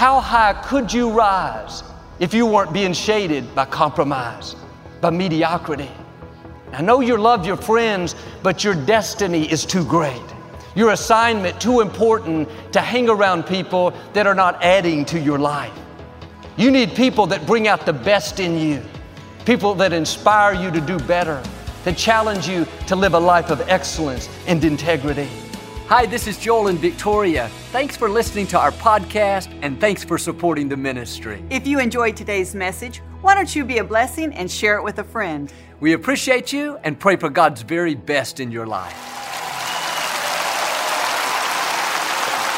How high could you rise if you weren't being shaded by compromise, by mediocrity? I know you love your friends, but your destiny is too great. Your assignment too important to hang around people that are not adding to your life. You need people that bring out the best in you, people that inspire you to do better, that challenge you to live a life of excellence and integrity. Hi, this is Joel and Victoria. Thanks for listening to our podcast and thanks for supporting the ministry. If you enjoyed today's message, why don't you be a blessing and share it with a friend? We appreciate you and pray for God's very best in your life.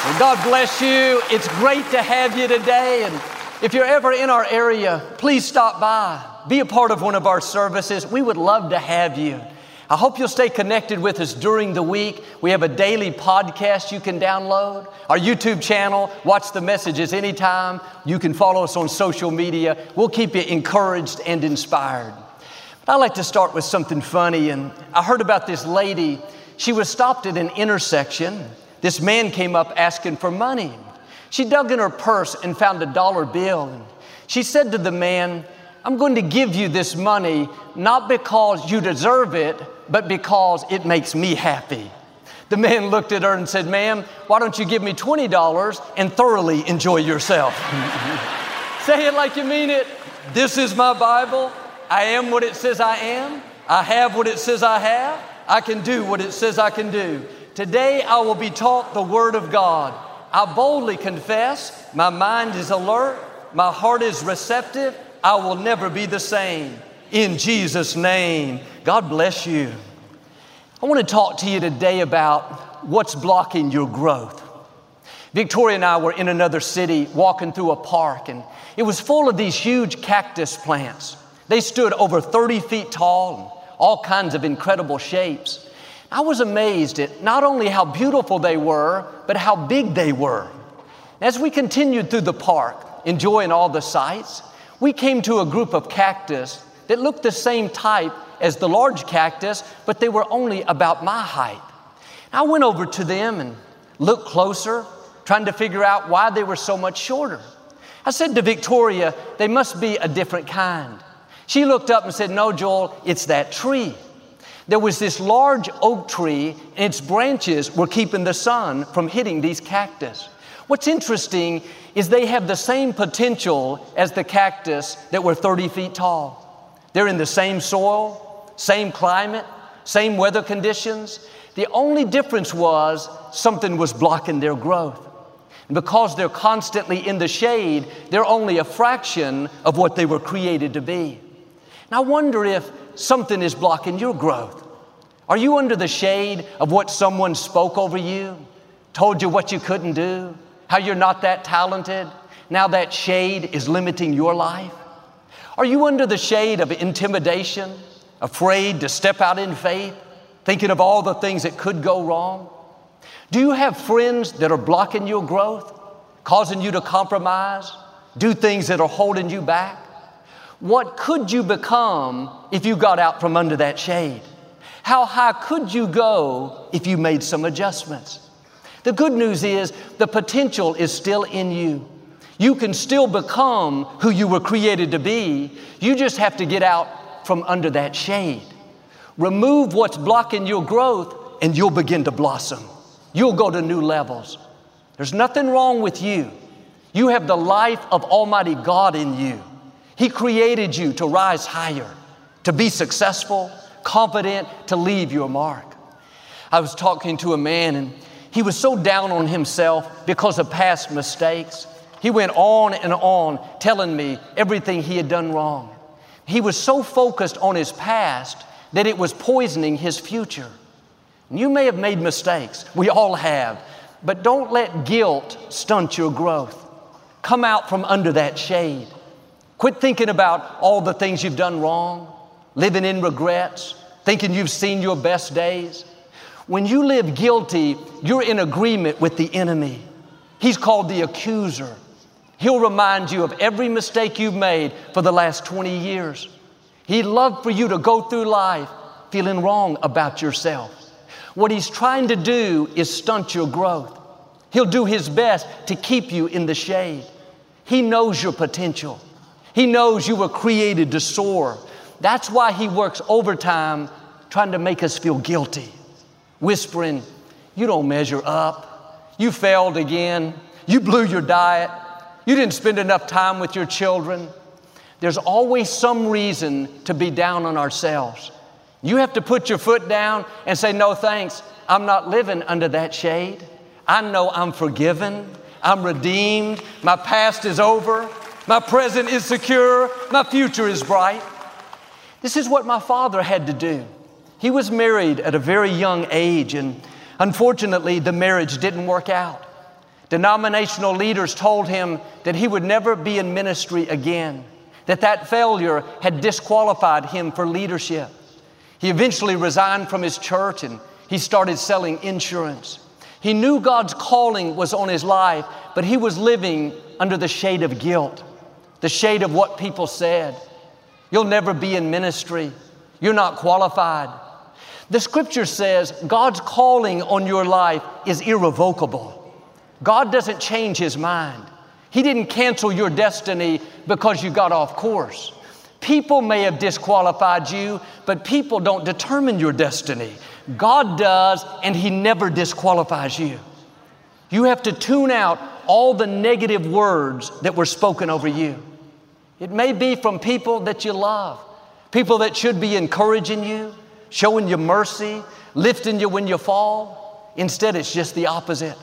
Well, God bless you. It's great to have you today. And if you're ever in our area, please stop by. Be a part of one of our services. We would love to have you. I hope you'll stay connected with us during the week. We have a daily podcast you can download, our YouTube channel, watch the messages anytime. You can follow us on social media. We'll keep you encouraged and inspired. But I like to start with something funny. And I heard about this lady. She was stopped at an intersection. This man came up asking for money. She dug in her purse and found a dollar bill. She said to the man, I'm going to give you this money not because you deserve it, but because it makes me happy. The man looked at her and said, Ma'am, why don't you give me $20 and thoroughly enjoy yourself? Say it like you mean it. This is my Bible. I am what it says I am. I have what it says I have. I can do what it says I can do. Today I will be taught the Word of God. I boldly confess, my mind is alert, my heart is receptive, I will never be the same. In Jesus' name, God bless you. I want to talk to you today about what's blocking your growth. Victoria and I were in another city walking through a park, and it was full of these huge cactus plants. They stood over 30 feet tall and all kinds of incredible shapes. I was amazed at not only how beautiful they were, but how big they were. As we continued through the park, enjoying all the sights, we came to a group of cactus that looked the same type as the large cactus, but they were only about my height. I went over to them and looked closer, trying to figure out why they were so much shorter. I said to Victoria, they must be a different kind. She looked up and said, No, Joel, it's that tree. There was this large oak tree, and its branches were keeping the sun from hitting these cactus. What's interesting is they have the same potential as the cactus that were 30 feet tall. They're in the same soil, same climate, same weather conditions. The only difference was something was blocking their growth. And because they're constantly in the shade, they're only a fraction of what they were created to be. And I wonder if something is blocking your growth. Are you under the shade of what someone spoke over you, told you what you couldn't do, how you're not that talented. Now that shade is limiting your life. Are you under the shade of intimidation, afraid to step out in faith, thinking of all the things that could go wrong? Do you have friends that are blocking your growth, causing you to compromise, do things that are holding you back? What could you become if you got out from under that shade? How high could you go if you made some adjustments? The good news is the potential is still in you. You can still become who you were created to be. You just have to get out from under that shade. Remove what's blocking your growth, and you'll begin to blossom. You'll go to new levels. There's nothing wrong with you. You have the life of Almighty God in you. He created you to rise higher, to be successful, confident, to leave your mark. I was talking to a man, and he was so down on himself because of past mistakes. He went on and on telling me everything he had done wrong. He was so focused on his past that it was poisoning his future. You may have made mistakes, we all have, but don't let guilt stunt your growth. Come out from under that shade. Quit thinking about all the things you've done wrong, living in regrets, thinking you've seen your best days. When you live guilty, you're in agreement with the enemy. He's called the accuser. He'll remind you of every mistake you've made for the last 20 years. He'd love for you to go through life feeling wrong about yourself. What he's trying to do is stunt your growth. He'll do his best to keep you in the shade. He knows your potential. He knows you were created to soar. That's why He works overtime trying to make us feel guilty, whispering, You don't measure up. You failed again. You blew your diet. You didn't spend enough time with your children. There's always some reason to be down on ourselves. You have to put your foot down and say, No thanks. I'm not living under that shade. I know I'm forgiven. I'm redeemed. My past is over. My present is secure. My future is bright. This is what my father had to do. He was married at a very young age, and unfortunately, the marriage didn't work out. Denominational leaders told him that he would never be in ministry again, that that failure had disqualified him for leadership. He eventually resigned from his church and he started selling insurance. He knew God's calling was on his life, but he was living under the shade of guilt, the shade of what people said. You'll never be in ministry. You're not qualified. The scripture says God's calling on your life is irrevocable. God doesn't change His mind. He didn't cancel your destiny because you got off course. People may have disqualified you, but people don't determine your destiny. God does, and He never disqualifies you. You have to tune out all the negative words that were spoken over you. It may be from people that you love, people that should be encouraging you, showing you mercy, lifting you when you fall. Instead, it's just the opposite.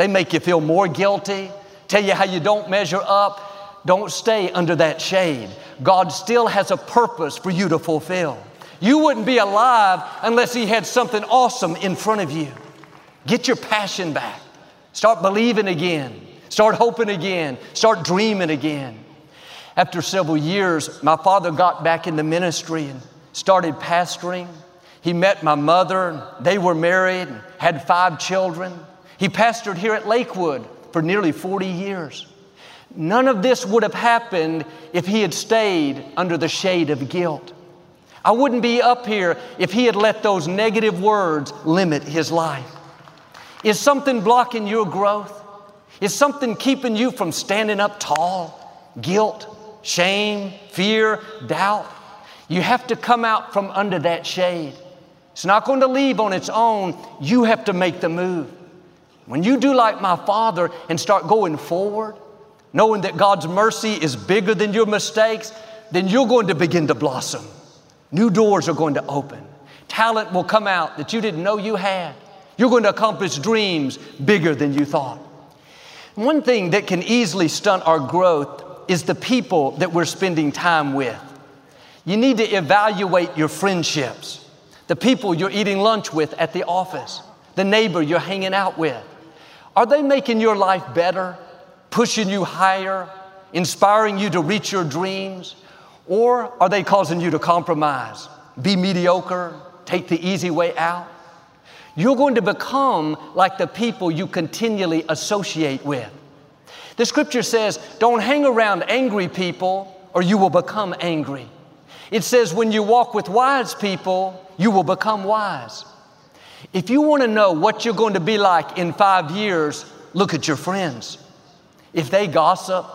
They make you feel more guilty, tell you how you don't measure up. Don't stay under that shade. God still has a purpose for you to fulfill. You wouldn't be alive unless He had something awesome in front of you. Get your passion back. Start believing again. Start hoping again. Start dreaming again. After several years, my father got back in the ministry and started pastoring. He met my mother, they were married, and had five children. He pastored here at Lakewood for nearly 40 years. None of this would have happened if he had stayed under the shade of guilt. I wouldn't be up here if he had let those negative words limit his life. Is something blocking your growth? Is something keeping you from standing up tall? Guilt, shame, fear, doubt? You have to come out from under that shade. It's not going to leave on its own. You have to make the move. When you do like my father and start going forward, knowing that God's mercy is bigger than your mistakes, then you're going to begin to blossom. New doors are going to open. Talent will come out that you didn't know you had. You're going to accomplish dreams bigger than you thought. One thing that can easily stunt our growth is the people that we're spending time with. You need to evaluate your friendships, the people you're eating lunch with at the office, the neighbor you're hanging out with. Are they making your life better, pushing you higher, inspiring you to reach your dreams? Or are they causing you to compromise, be mediocre, take the easy way out? You're going to become like the people you continually associate with. The scripture says, don't hang around angry people or you will become angry. It says, when you walk with wise people, you will become wise. If you want to know what you're going to be like in five years, look at your friends. If they gossip,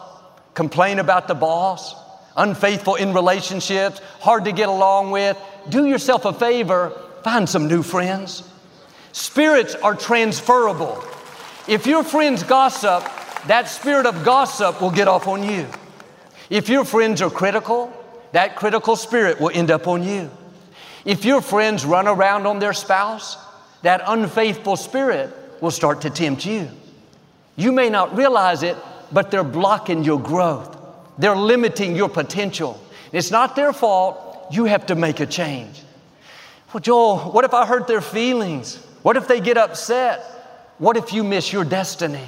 complain about the boss, unfaithful in relationships, hard to get along with, do yourself a favor, find some new friends. Spirits are transferable. If your friends gossip, that spirit of gossip will get off on you. If your friends are critical, that critical spirit will end up on you. If your friends run around on their spouse, that unfaithful spirit will start to tempt you. You may not realize it, but they're blocking your growth. They're limiting your potential. It's not their fault. You have to make a change. Well, Joel, what if I hurt their feelings? What if they get upset? What if you miss your destiny?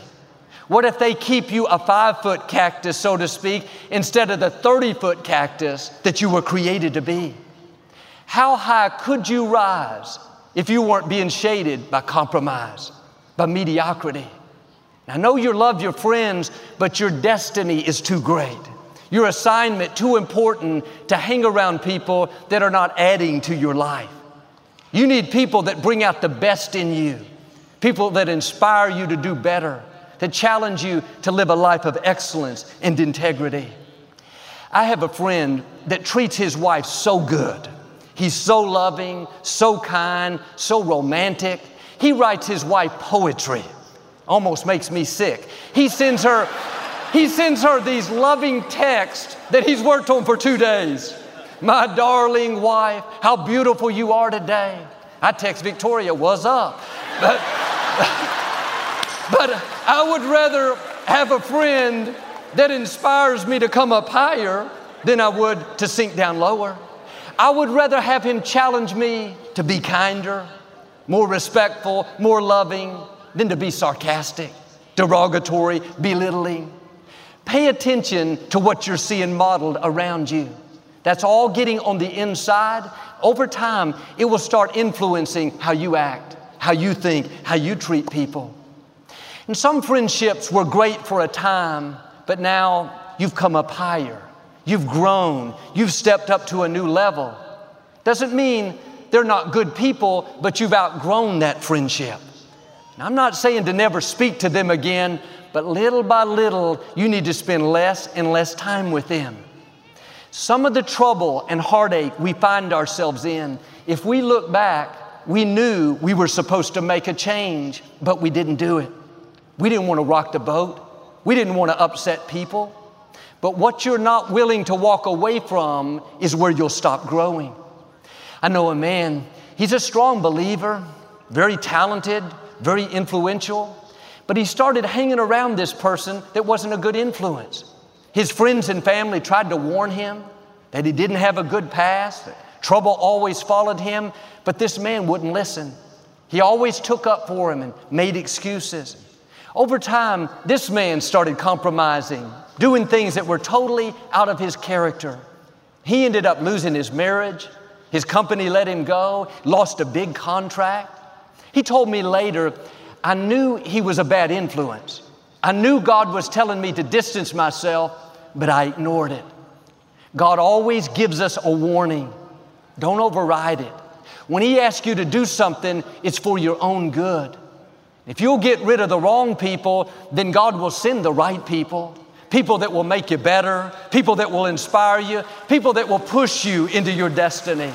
What if they keep you a five foot cactus, so to speak, instead of the 30 foot cactus that you were created to be? How high could you rise if you weren't being shaded by compromise, by mediocrity? I know you love your friends, but your destiny is too great. Your assignment too important to hang around people that are not adding to your life. You need people that bring out the best in you, people that inspire you to do better, to challenge you to live a life of excellence and integrity. I have a friend that treats his wife so good. He's so loving, so kind, so romantic. He writes his wife poetry. Almost makes me sick. He sends her he sends her these loving texts that he's worked on for 2 days. My darling wife, how beautiful you are today. I text Victoria, what's up? But, but I would rather have a friend that inspires me to come up higher than I would to sink down lower. I would rather have him challenge me to be kinder, more respectful, more loving than to be sarcastic, derogatory, belittling. Pay attention to what you're seeing modeled around you. That's all getting on the inside. Over time, it will start influencing how you act, how you think, how you treat people. And some friendships were great for a time, but now you've come up higher. You've grown. You've stepped up to a new level. Doesn't mean they're not good people, but you've outgrown that friendship. I'm not saying to never speak to them again, but little by little, you need to spend less and less time with them. Some of the trouble and heartache we find ourselves in, if we look back, we knew we were supposed to make a change, but we didn't do it. We didn't want to rock the boat. We didn't want to upset people. But what you're not willing to walk away from is where you'll stop growing. I know a man, he's a strong believer, very talented, very influential, but he started hanging around this person that wasn't a good influence. His friends and family tried to warn him that he didn't have a good past, that trouble always followed him, but this man wouldn't listen. He always took up for him and made excuses. Over time, this man started compromising, doing things that were totally out of his character. He ended up losing his marriage. His company let him go, lost a big contract. He told me later, I knew he was a bad influence. I knew God was telling me to distance myself, but I ignored it. God always gives us a warning. Don't override it. When He asks you to do something, it's for your own good. If you'll get rid of the wrong people, then God will send the right people. People that will make you better, people that will inspire you, people that will push you into your destiny.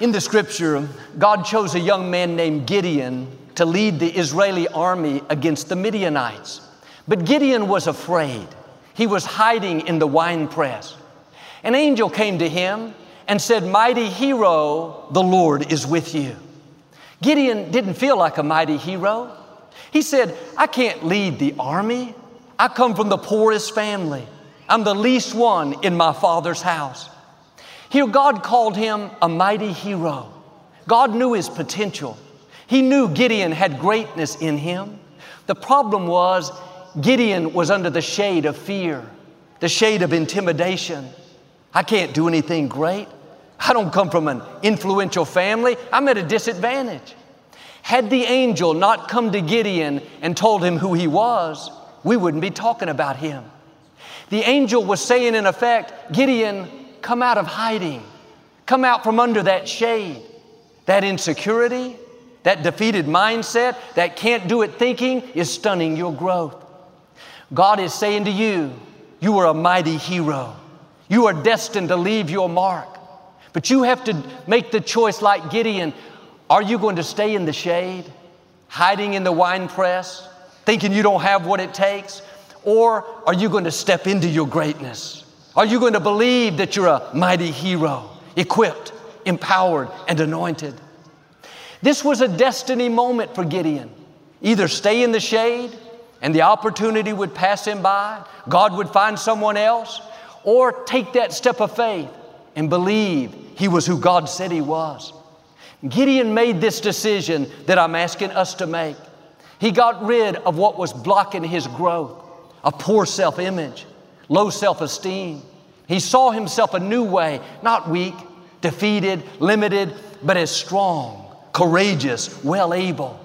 In the scripture, God chose a young man named Gideon to lead the Israeli army against the Midianites. But Gideon was afraid. He was hiding in the wine press. An angel came to him and said, Mighty hero, the Lord is with you. Gideon didn't feel like a mighty hero. He said, I can't lead the army. I come from the poorest family. I'm the least one in my father's house. Here, God called him a mighty hero. God knew his potential. He knew Gideon had greatness in him. The problem was, Gideon was under the shade of fear, the shade of intimidation. I can't do anything great. I don't come from an influential family. I'm at a disadvantage. Had the angel not come to Gideon and told him who he was, we wouldn't be talking about him. The angel was saying, in effect, Gideon, come out of hiding. Come out from under that shade, that insecurity, that defeated mindset, that can't do it thinking is stunning your growth. God is saying to you, you are a mighty hero. You are destined to leave your mark. But you have to make the choice like Gideon. Are you going to stay in the shade, hiding in the wine press, thinking you don't have what it takes? Or are you going to step into your greatness? Are you going to believe that you're a mighty hero, equipped, empowered, and anointed? This was a destiny moment for Gideon. Either stay in the shade and the opportunity would pass him by, God would find someone else, or take that step of faith and believe he was who God said he was. Gideon made this decision that I'm asking us to make. He got rid of what was blocking his growth a poor self image, low self esteem. He saw himself a new way, not weak, defeated, limited, but as strong courageous, well able.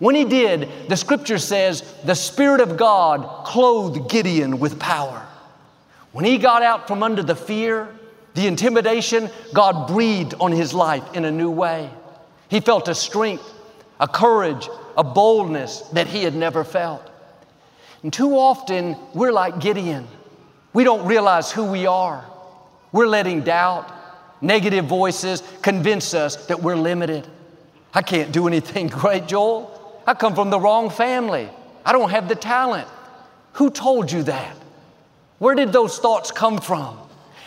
When he did, the scripture says the Spirit of God clothed Gideon with power. When he got out from under the fear, the intimidation, God breathed on his life in a new way. He felt a strength, a courage, a boldness that he had never felt. And too often, we're like Gideon. We don't realize who we are. We're letting doubt, negative voices convince us that we're limited. I can't do anything great, Joel. I come from the wrong family. I don't have the talent. Who told you that? Where did those thoughts come from?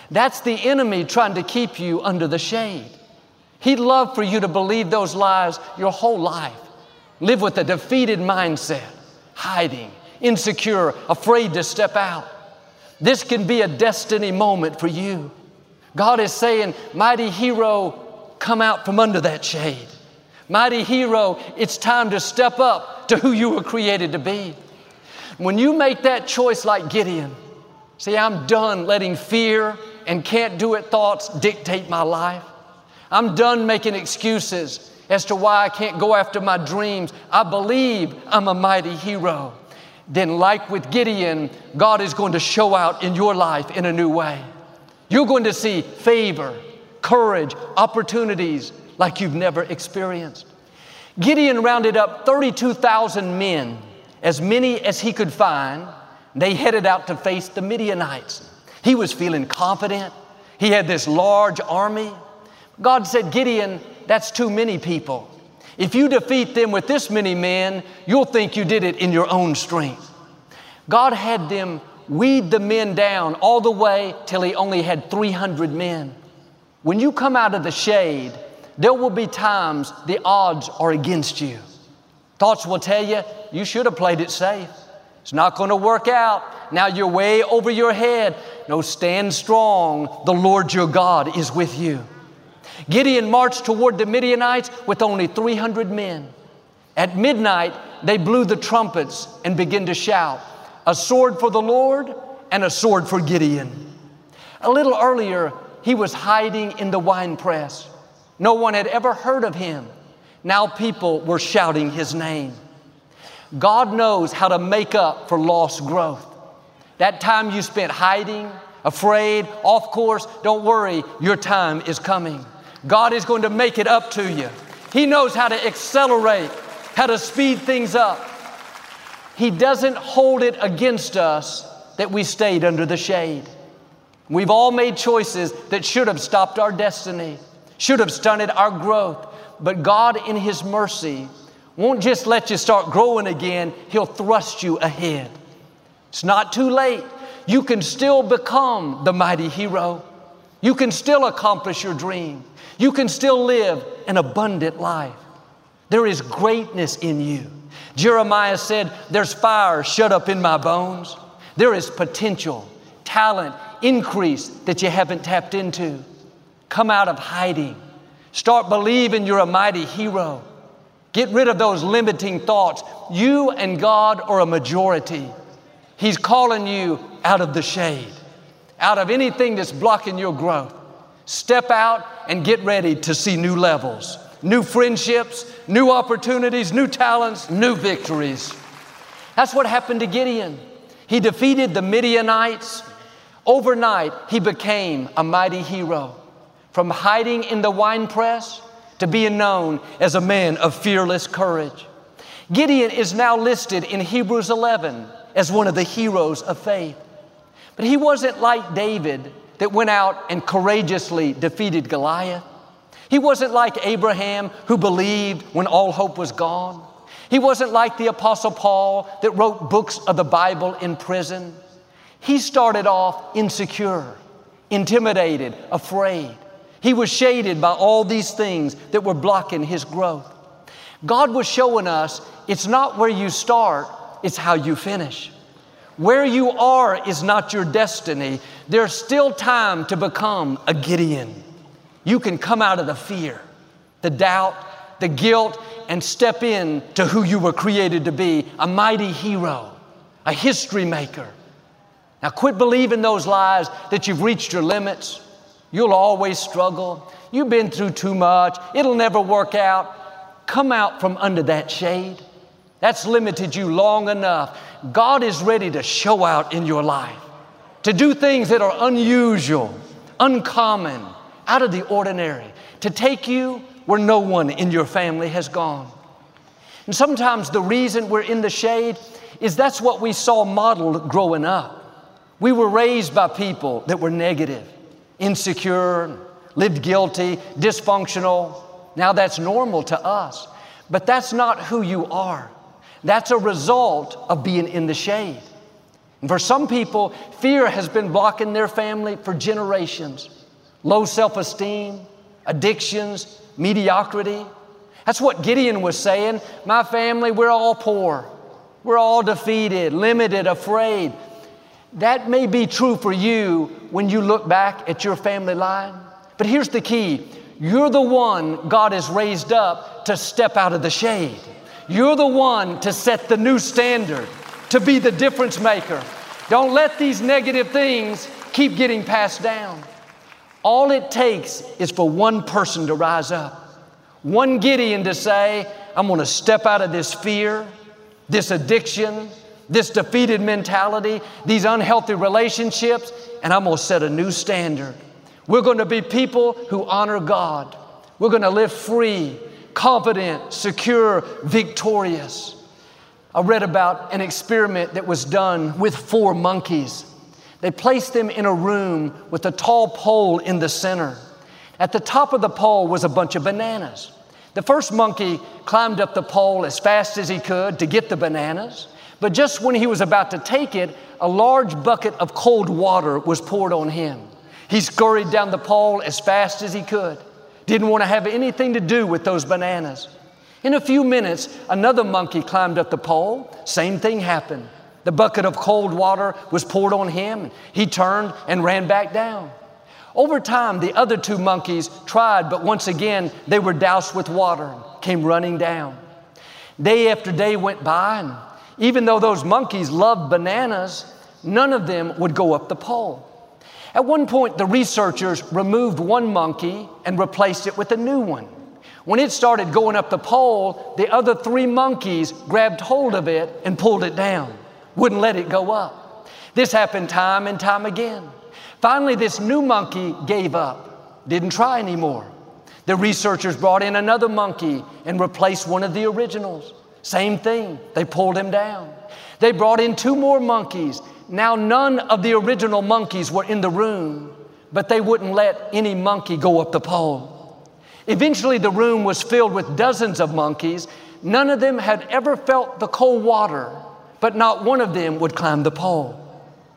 That's the enemy trying to keep you under the shade. He'd love for you to believe those lies your whole life. Live with a defeated mindset, hiding, insecure, afraid to step out. This can be a destiny moment for you. God is saying, Mighty hero, come out from under that shade. Mighty hero, it's time to step up to who you were created to be. When you make that choice like Gideon, say, I'm done letting fear and can't do it thoughts dictate my life. I'm done making excuses as to why I can't go after my dreams. I believe I'm a mighty hero. Then, like with Gideon, God is going to show out in your life in a new way. You're going to see favor, courage, opportunities like you've never experienced. Gideon rounded up 32,000 men, as many as he could find. They headed out to face the Midianites. He was feeling confident. He had this large army. God said, Gideon, that's too many people. If you defeat them with this many men, you'll think you did it in your own strength. God had them weed the men down all the way till he only had 300 men. When you come out of the shade, there will be times the odds are against you. Thoughts will tell you, you should have played it safe. It's not going to work out. Now you're way over your head. No, stand strong. The Lord your God is with you. Gideon marched toward the Midianites with only 300 men. At midnight, they blew the trumpets and began to shout, A sword for the Lord and a sword for Gideon. A little earlier, he was hiding in the wine press. No one had ever heard of him. Now people were shouting his name. God knows how to make up for lost growth. That time you spent hiding, afraid, off course, don't worry, your time is coming. God is going to make it up to you. He knows how to accelerate, how to speed things up. He doesn't hold it against us that we stayed under the shade. We've all made choices that should have stopped our destiny, should have stunted our growth. But God, in His mercy, won't just let you start growing again, He'll thrust you ahead. It's not too late. You can still become the mighty hero. You can still accomplish your dream. You can still live an abundant life. There is greatness in you. Jeremiah said, There's fire shut up in my bones. There is potential, talent, increase that you haven't tapped into. Come out of hiding. Start believing you're a mighty hero. Get rid of those limiting thoughts. You and God are a majority. He's calling you out of the shade, out of anything that's blocking your growth. Step out and get ready to see new levels, new friendships, new opportunities, new talents, new victories. That's what happened to Gideon. He defeated the Midianites. Overnight, he became a mighty hero. From hiding in the wine press to being known as a man of fearless courage. Gideon is now listed in Hebrews 11 as one of the heroes of faith. But he wasn't like David that went out and courageously defeated Goliath. He wasn't like Abraham who believed when all hope was gone. He wasn't like the Apostle Paul that wrote books of the Bible in prison. He started off insecure, intimidated, afraid. He was shaded by all these things that were blocking his growth. God was showing us it's not where you start, it's how you finish. Where you are is not your destiny. There's still time to become a Gideon. You can come out of the fear, the doubt, the guilt, and step in to who you were created to be a mighty hero, a history maker. Now, quit believing those lies that you've reached your limits. You'll always struggle. You've been through too much. It'll never work out. Come out from under that shade. That's limited you long enough. God is ready to show out in your life, to do things that are unusual, uncommon, out of the ordinary, to take you where no one in your family has gone. And sometimes the reason we're in the shade is that's what we saw modeled growing up. We were raised by people that were negative, insecure, lived guilty, dysfunctional. Now that's normal to us. But that's not who you are. That's a result of being in the shade. And for some people, fear has been blocking their family for generations. Low self esteem, addictions, mediocrity. That's what Gideon was saying. My family, we're all poor. We're all defeated, limited, afraid. That may be true for you when you look back at your family line. But here's the key you're the one God has raised up to step out of the shade. You're the one to set the new standard, to be the difference maker. Don't let these negative things keep getting passed down. All it takes is for one person to rise up, one Gideon to say, I'm going to step out of this fear, this addiction, this defeated mentality, these unhealthy relationships, and I'm going to set a new standard. We're going to be people who honor God. We're going to live free, confident, secure, victorious. I read about an experiment that was done with four monkeys. They placed them in a room with a tall pole in the center. At the top of the pole was a bunch of bananas. The first monkey climbed up the pole as fast as he could to get the bananas, but just when he was about to take it, a large bucket of cold water was poured on him. He scurried down the pole as fast as he could, didn't want to have anything to do with those bananas. In a few minutes, another monkey climbed up the pole. Same thing happened. The bucket of cold water was poured on him. He turned and ran back down. Over time, the other two monkeys tried, but once again, they were doused with water and came running down. Day after day went by, and even though those monkeys loved bananas, none of them would go up the pole. At one point, the researchers removed one monkey and replaced it with a new one. When it started going up the pole, the other three monkeys grabbed hold of it and pulled it down, wouldn't let it go up. This happened time and time again. Finally, this new monkey gave up, didn't try anymore. The researchers brought in another monkey and replaced one of the originals. Same thing, they pulled him down. They brought in two more monkeys. Now, none of the original monkeys were in the room, but they wouldn't let any monkey go up the pole. Eventually, the room was filled with dozens of monkeys. None of them had ever felt the cold water, but not one of them would climb the pole.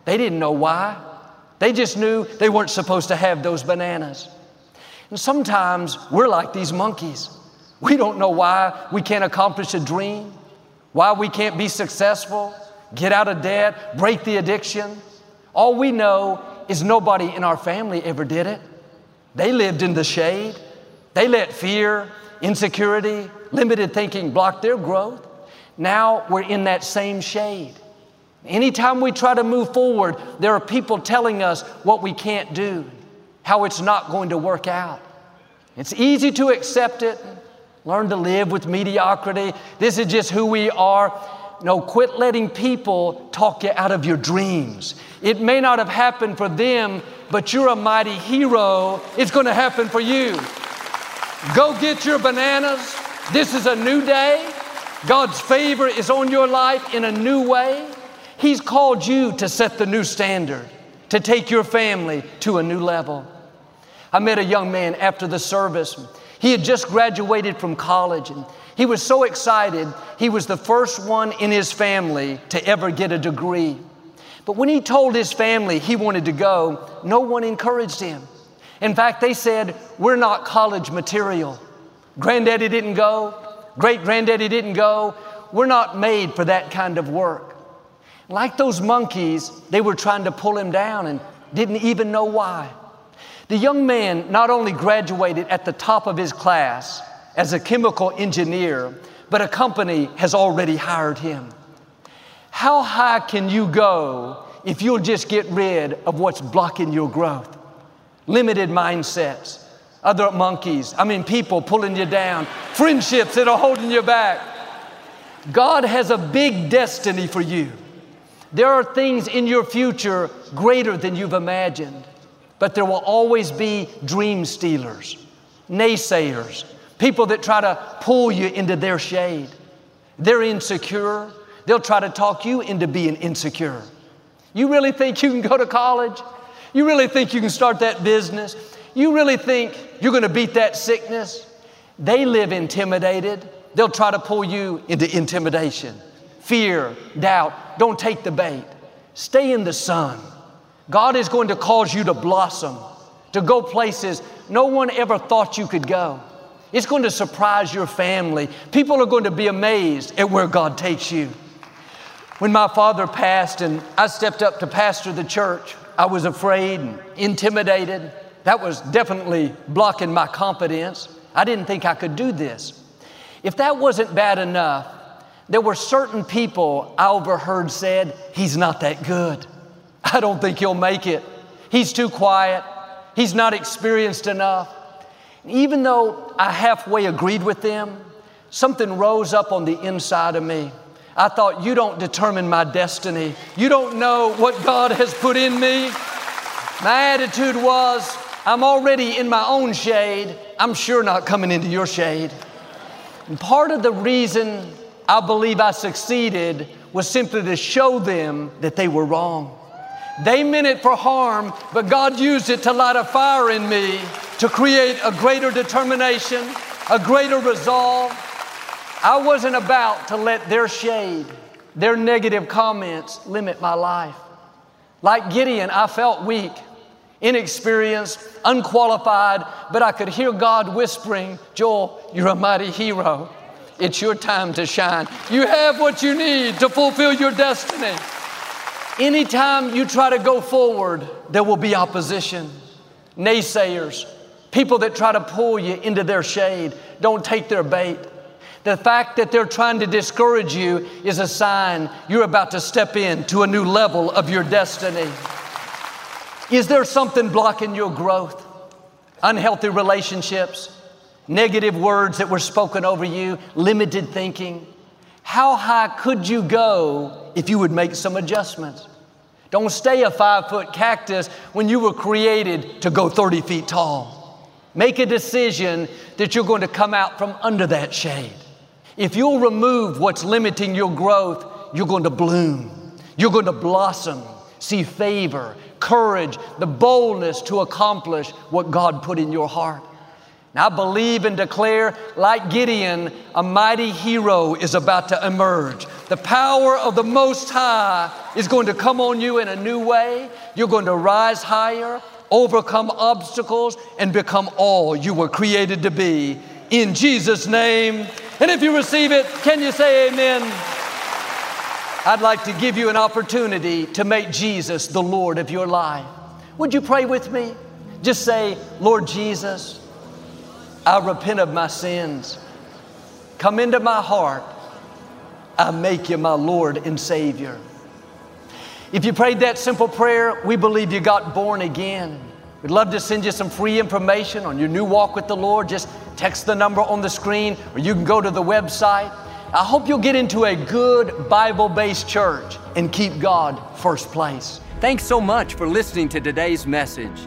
They didn't know why. They just knew they weren't supposed to have those bananas. And sometimes we're like these monkeys. We don't know why we can't accomplish a dream, why we can't be successful, get out of debt, break the addiction. All we know is nobody in our family ever did it. They lived in the shade. They let fear, insecurity, limited thinking block their growth. Now we're in that same shade. Anytime we try to move forward, there are people telling us what we can't do, how it's not going to work out. It's easy to accept it, learn to live with mediocrity. This is just who we are. No, quit letting people talk you out of your dreams. It may not have happened for them, but you're a mighty hero. It's going to happen for you. Go get your bananas. This is a new day. God's favor is on your life in a new way. He's called you to set the new standard, to take your family to a new level. I met a young man after the service. He had just graduated from college and he was so excited. He was the first one in his family to ever get a degree. But when he told his family he wanted to go, no one encouraged him. In fact, they said, We're not college material. Granddaddy didn't go, great granddaddy didn't go. We're not made for that kind of work. Like those monkeys, they were trying to pull him down and didn't even know why. The young man not only graduated at the top of his class as a chemical engineer, but a company has already hired him. How high can you go if you'll just get rid of what's blocking your growth? Limited mindsets, other monkeys, I mean, people pulling you down, friendships that are holding you back. God has a big destiny for you. There are things in your future greater than you've imagined, but there will always be dream stealers, naysayers, people that try to pull you into their shade. They're insecure, they'll try to talk you into being insecure. You really think you can go to college? You really think you can start that business? You really think you're going to beat that sickness? They live intimidated. They'll try to pull you into intimidation, fear, doubt. Don't take the bait. Stay in the sun. God is going to cause you to blossom, to go places no one ever thought you could go. It's going to surprise your family. People are going to be amazed at where God takes you. When my father passed and I stepped up to pastor the church, I was afraid and intimidated. That was definitely blocking my confidence. I didn't think I could do this. If that wasn't bad enough, there were certain people I overheard said, He's not that good. I don't think he'll make it. He's too quiet. He's not experienced enough. Even though I halfway agreed with them, something rose up on the inside of me. I thought, You don't determine my destiny. You don't know what God has put in me. My attitude was, I'm already in my own shade. I'm sure not coming into your shade. And part of the reason I believe I succeeded was simply to show them that they were wrong. They meant it for harm, but God used it to light a fire in me to create a greater determination, a greater resolve. I wasn't about to let their shade, their negative comments limit my life. Like Gideon, I felt weak, inexperienced, unqualified, but I could hear God whispering, Joel, you're a mighty hero. It's your time to shine. You have what you need to fulfill your destiny. Anytime you try to go forward, there will be opposition, naysayers, people that try to pull you into their shade. Don't take their bait. The fact that they're trying to discourage you is a sign you're about to step into a new level of your destiny. Is there something blocking your growth? Unhealthy relationships, negative words that were spoken over you, limited thinking. How high could you go if you would make some adjustments? Don't stay a five foot cactus when you were created to go 30 feet tall. Make a decision that you're going to come out from under that shade. If you'll remove what's limiting your growth, you're going to bloom. You're going to blossom, see favor, courage, the boldness to accomplish what God put in your heart. I believe and declare, like Gideon, a mighty hero is about to emerge. The power of the Most High is going to come on you in a new way. You're going to rise higher, overcome obstacles, and become all you were created to be. In Jesus' name. And if you receive it, can you say amen? I'd like to give you an opportunity to make Jesus the Lord of your life. Would you pray with me? Just say, Lord Jesus, I repent of my sins. Come into my heart. I make you my Lord and Savior. If you prayed that simple prayer, we believe you got born again. We'd love to send you some free information on your new walk with the Lord. Just text the number on the screen or you can go to the website. I hope you'll get into a good Bible based church and keep God first place. Thanks so much for listening to today's message.